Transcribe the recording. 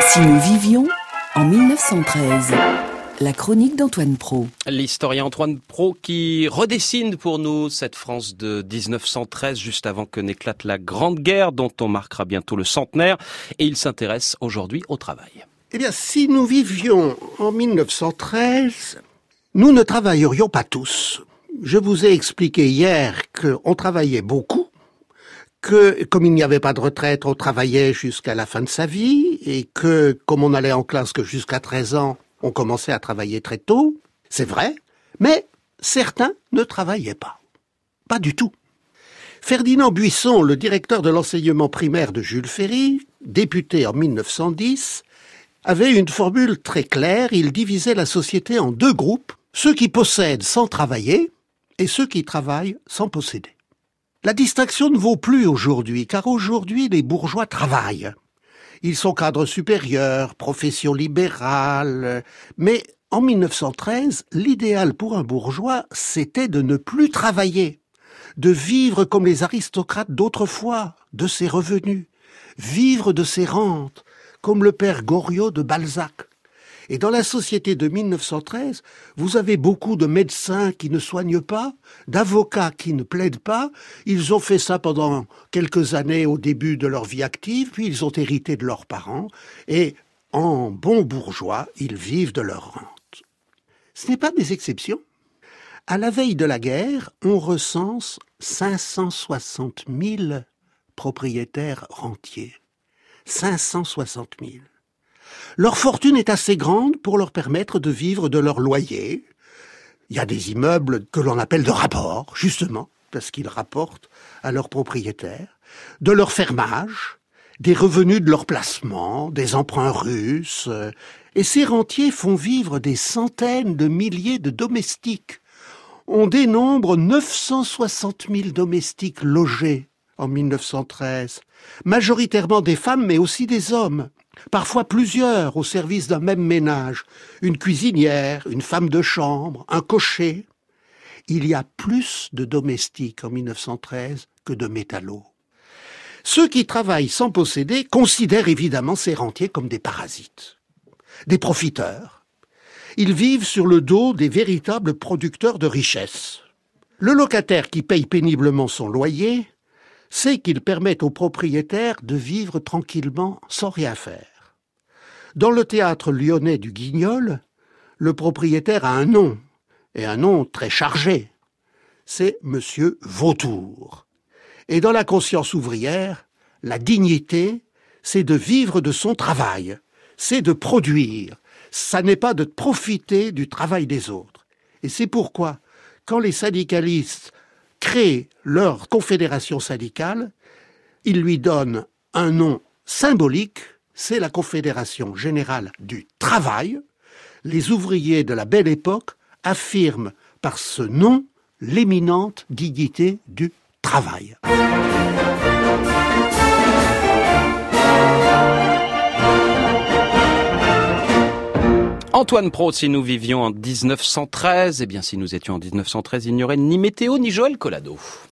Si nous vivions en 1913. La chronique d'Antoine Pro. L'historien Antoine Pro qui redessine pour nous cette France de 1913 juste avant que n'éclate la Grande Guerre dont on marquera bientôt le centenaire et il s'intéresse aujourd'hui au travail. Eh bien, si nous vivions en 1913, nous ne travaillerions pas tous. Je vous ai expliqué hier qu'on travaillait beaucoup, que comme il n'y avait pas de retraite, on travaillait jusqu'à la fin de sa vie, et que comme on allait en classe que jusqu'à 13 ans, on commençait à travailler très tôt, c'est vrai, mais certains ne travaillaient pas. Pas du tout. Ferdinand Buisson, le directeur de l'enseignement primaire de Jules Ferry, député en 1910, avait une formule très claire, il divisait la société en deux groupes, ceux qui possèdent sans travailler et ceux qui travaillent sans posséder. La distinction ne vaut plus aujourd'hui, car aujourd'hui les bourgeois travaillent. Ils sont cadres supérieurs, profession libérale, mais en 1913, l'idéal pour un bourgeois, c'était de ne plus travailler, de vivre comme les aristocrates d'autrefois, de ses revenus, vivre de ses rentes, comme le père Goriot de Balzac. Et dans la société de 1913, vous avez beaucoup de médecins qui ne soignent pas, d'avocats qui ne plaident pas. Ils ont fait ça pendant quelques années au début de leur vie active, puis ils ont hérité de leurs parents, et en bons bourgeois, ils vivent de leur rente. Ce n'est pas des exceptions. À la veille de la guerre, on recense 560 000 propriétaires rentiers. 560 000. Leur fortune est assez grande pour leur permettre de vivre de leur loyer. Il y a des immeubles que l'on appelle de rapport, justement, parce qu'ils rapportent à leurs propriétaires, de leur fermage, des revenus de leur placement, des emprunts russes, et ces rentiers font vivre des centaines de milliers de domestiques. On dénombre 960 000 domestiques logés en 1913, majoritairement des femmes mais aussi des hommes parfois plusieurs au service d'un même ménage, une cuisinière, une femme de chambre, un cocher. Il y a plus de domestiques en 1913 que de métallos. Ceux qui travaillent sans posséder considèrent évidemment ces rentiers comme des parasites, des profiteurs. Ils vivent sur le dos des véritables producteurs de richesses. Le locataire qui paye péniblement son loyer sait qu'il permet aux propriétaires de vivre tranquillement sans rien faire. Dans le théâtre lyonnais du Guignol, le propriétaire a un nom, et un nom très chargé. C'est Monsieur Vautour. Et dans la conscience ouvrière, la dignité, c'est de vivre de son travail, c'est de produire, ça n'est pas de profiter du travail des autres. Et c'est pourquoi, quand les syndicalistes créent leur confédération syndicale, ils lui donnent un nom symbolique c'est la Confédération générale du travail. Les ouvriers de la belle époque affirment par ce nom l'éminente dignité du travail. Antoine Pro, si nous vivions en 1913, eh bien si nous étions en 1913, il n'y aurait ni météo ni Joël Collado.